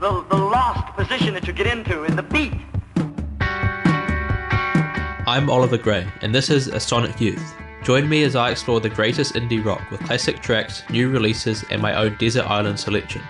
the, the lost position that you get into in the beat. I'm Oliver Gray, and this is A Sonic Youth. Join me as I explore the greatest indie rock with classic tracks, new releases, and my own desert island selection.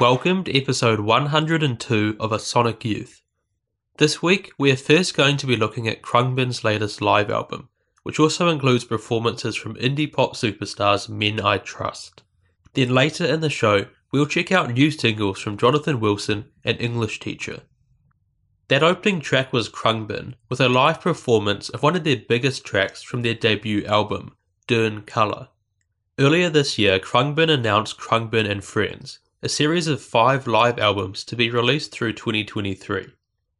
Welcome to episode 102 of A Sonic Youth. This week, we are first going to be looking at Khruangbin's latest live album, which also includes performances from indie pop superstars Men I Trust. Then later in the show, we'll check out new singles from Jonathan Wilson and English Teacher. That opening track was Khruangbin, with a live performance of one of their biggest tracks from their debut album, Dern Color. Earlier this year, Khruangbin announced Khruangbin and Friends, a series of five live albums to be released through 2023.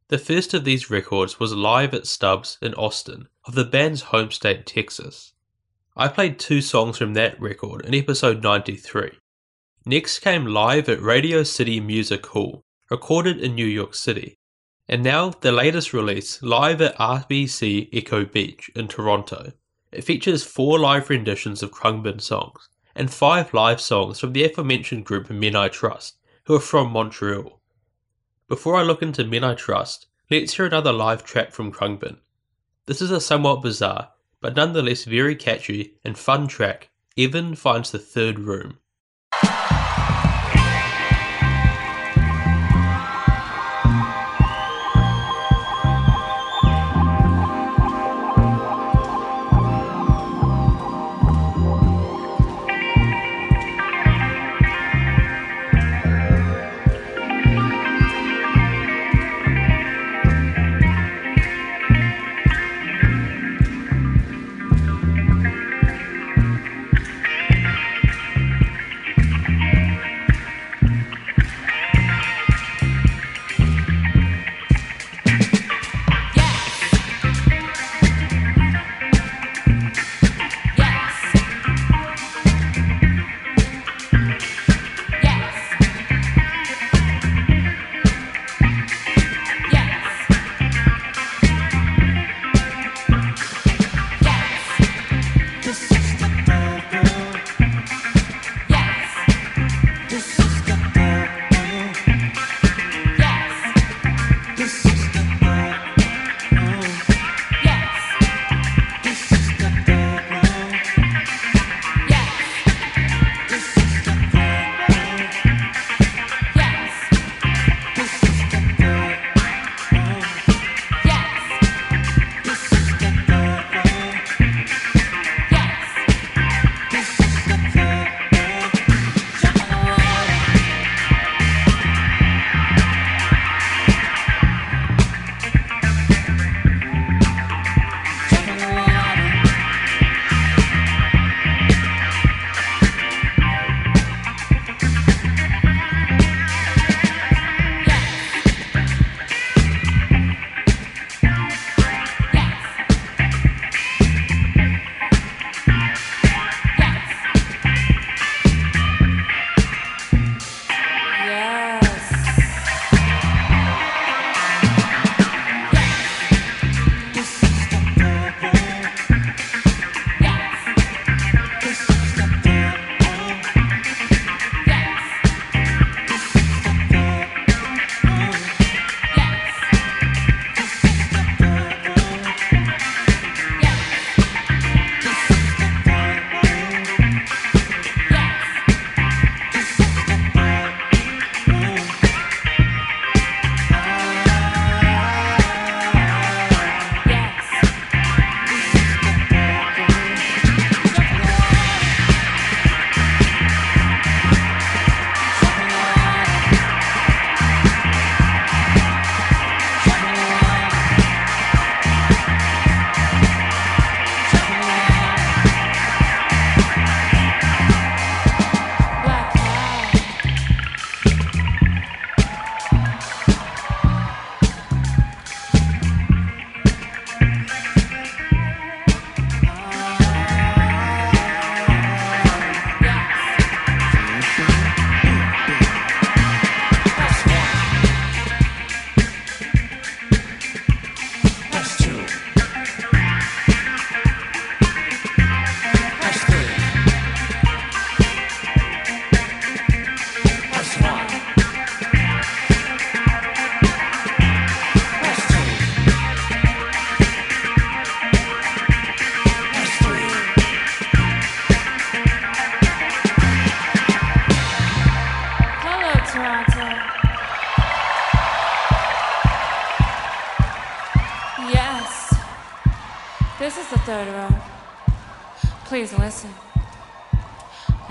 The first of these records was live at Stubbs in Austin, of the band's home state, Texas. I played two songs from that record in episode 93. Next came live at Radio City Music Hall, recorded in New York City. And now the latest release, live at RBC Echo Beach in Toronto. It features four live renditions of Khruangbin songs, and five live songs from the aforementioned group Men I Trust, who are from Montreal. Before I look into Men I Trust, let's hear another live track from Khruangbin. This is a somewhat bizarre, but nonetheless very catchy and fun track, Evan Finds the Third Room.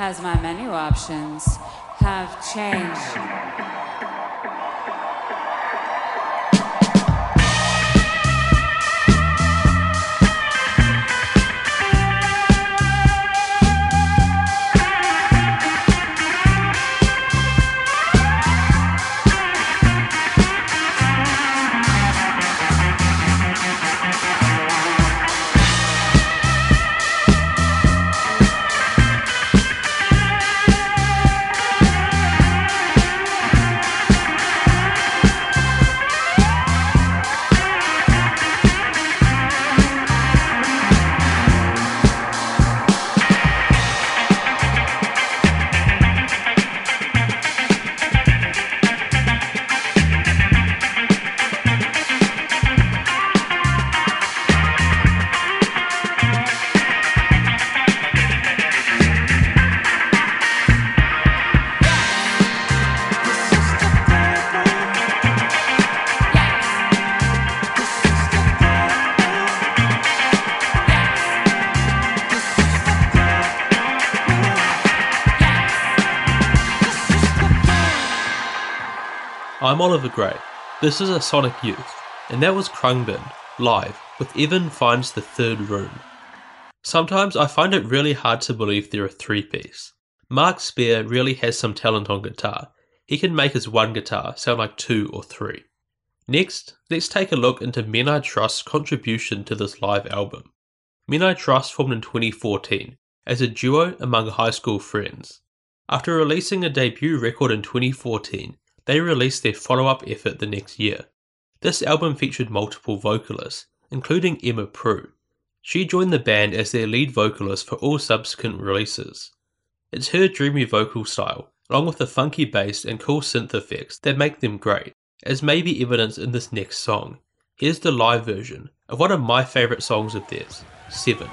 As my menu options have changed. I'm Oliver Gray. This is a Sonic Youth, and that was Khruangbin, live, with Evan Finds the Third Room. Sometimes I find it really hard to believe they're a three piece. Mark Speer really has some talent on guitar. He can make his one guitar sound like two or three. Next, let's take a look into Men I Trust's contribution to this live album. Men I Trust formed in 2014 as a duo among high school friends. After releasing a debut record in 2014, they released their follow up effort the next year. This album featured multiple vocalists, including Emma Proulx. She joined the band as their lead vocalist for all subsequent releases. It's her dreamy vocal style, along with the funky bass and cool synth effects, that make them great, as may be evidenced in this next song. Here's the live version of one of my favourite songs of theirs, Seven.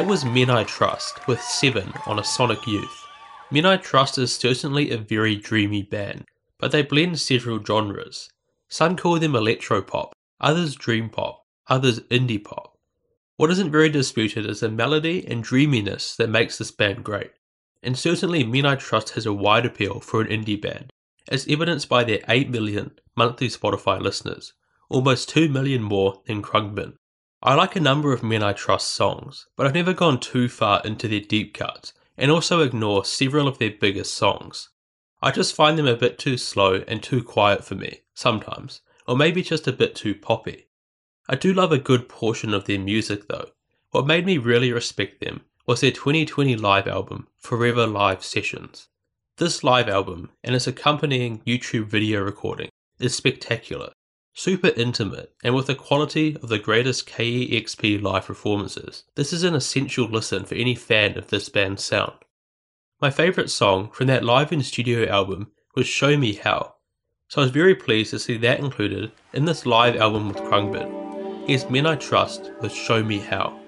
That was Men I Trust with Seven on a Sonic Youth. Men I Trust is certainly a very dreamy band, but they blend several genres. Some call them electropop, others dream pop, others indie pop. What isn't very disputed is the melody and dreaminess that makes this band great. And certainly Men I Trust has a wide appeal for an indie band, as evidenced by their 8 million monthly Spotify listeners, almost 2 million more than Khruangbin. I like a number of Men I Trust songs, but I've never gone too far into their deep cuts, and also ignore several of their biggest songs. I just find them a bit too slow and too quiet for me, sometimes, or maybe just a bit too poppy. I do love a good portion of their music though. What made me really respect them was their 2020 live album, Forever Live Sessions. This live album and its accompanying YouTube video recording is spectacular, super intimate, and with the quality of the greatest KEXP live performances. This is an essential listen for any fan of this band's sound. My favourite song from that live in studio album was Show Me How, so I was very pleased to see that included in this live album with Khruangbin. Here's Men I Trust with Show Me How.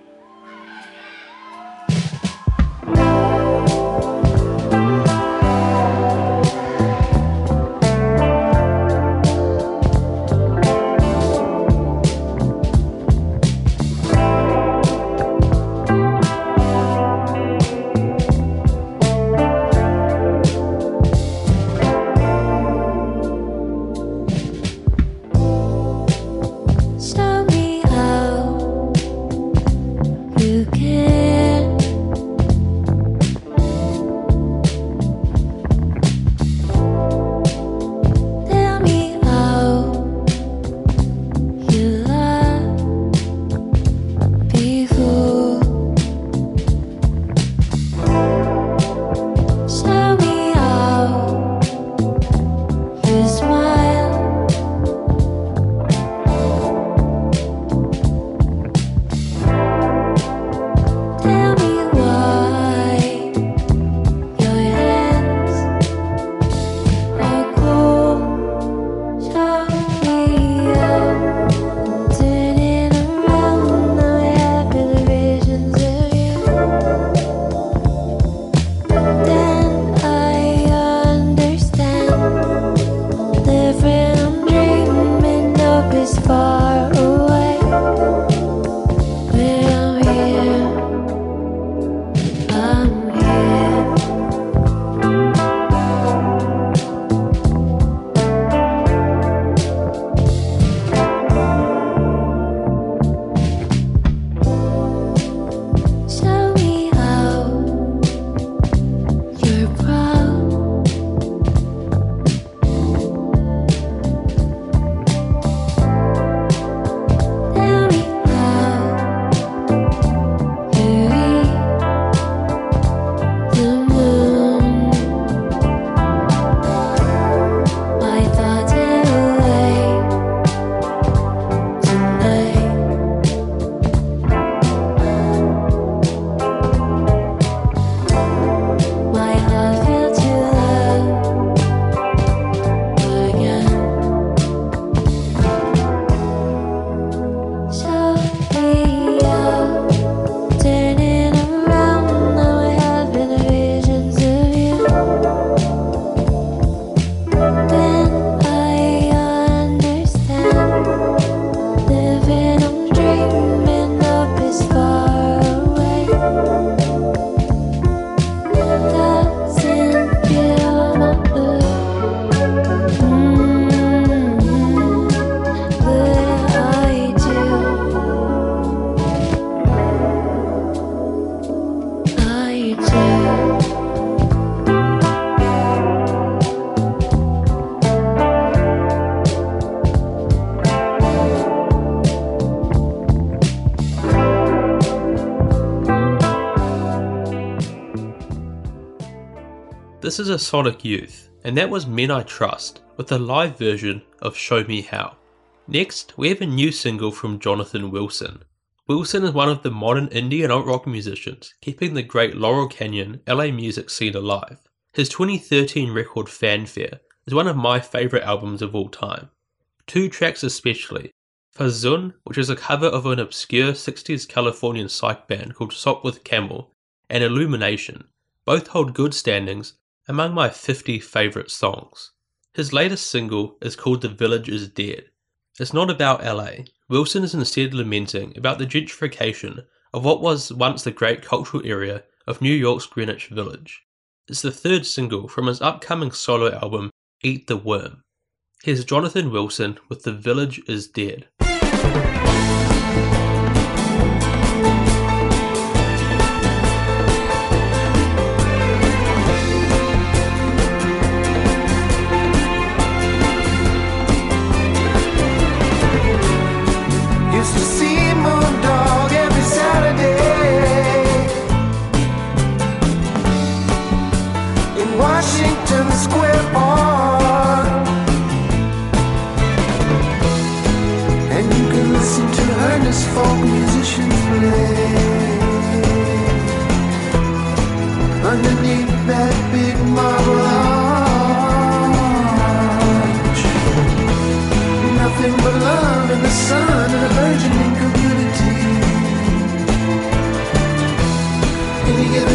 This is a Sonic Youth, and that was Men I Trust with a live version of Show Me How. Next, we have a new single from Jonathan Wilson. Wilson is one of the modern indie and alt rock musicians, keeping the great Laurel Canyon LA music scene alive. His 2013 record Fanfare is one of my favourite albums of all time. Two tracks especially, Fazon, which is a cover of an obscure 60s Californian psych band called Sopwith Camel, and Illumination, both hold good standings among my 50 favourite songs. His latest single is called The Village is Dead. It's not about LA. Wilson is instead lamenting about the gentrification of what was once the great cultural area of New York's Greenwich Village. It's the third single from his upcoming solo album, Eat the Worm. Here's Jonathan Wilson with The Village is Dead.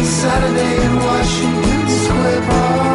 Saturday in Washington Square Park.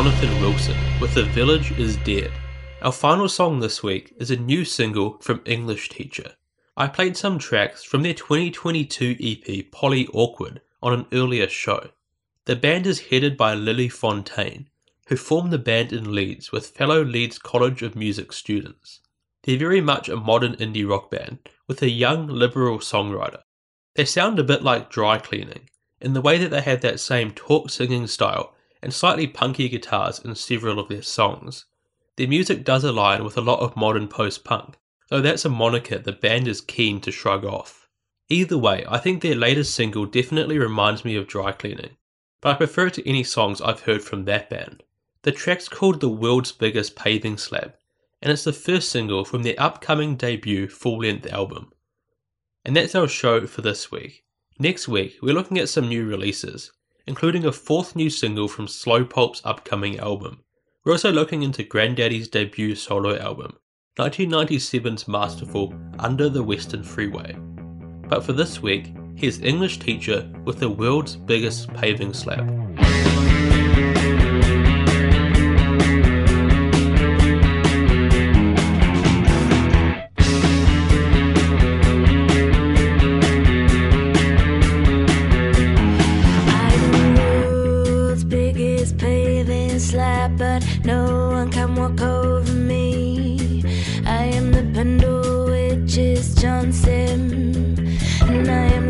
Jonathan Wilson with The Village is Dead. Our final song this week is a new single from English Teacher. I played some tracks from their 2022 EP Polyawkward on an earlier show. The band is headed by Lily Fontaine, who formed the band in Leeds with fellow Leeds College of Music students. They're very much a modern indie rock band with a young liberal songwriter. They sound a bit like dry cleaning, in the way that they have that same talk singing style and slightly punky guitars in several of their songs. Their music does align with a lot of modern post punk, though that's a moniker the band is keen to shrug off. Either way, I think their latest single definitely reminds me of dry cleaning, but I prefer it to any songs I've heard from that band. The track's called The World's Biggest Paving Slab, and it's the first single from their upcoming debut full length album. And that's our show for this week. Next week, we're looking at some new releases, including a fourth new single from Slow Pulp's upcoming album. We're also looking into Grandaddy's debut solo album, 1997's masterful Under the Western Freeway. But for this week, here's English Teacher with the world's biggest paving slab. I am the Pendle Witch's Johnson, and I am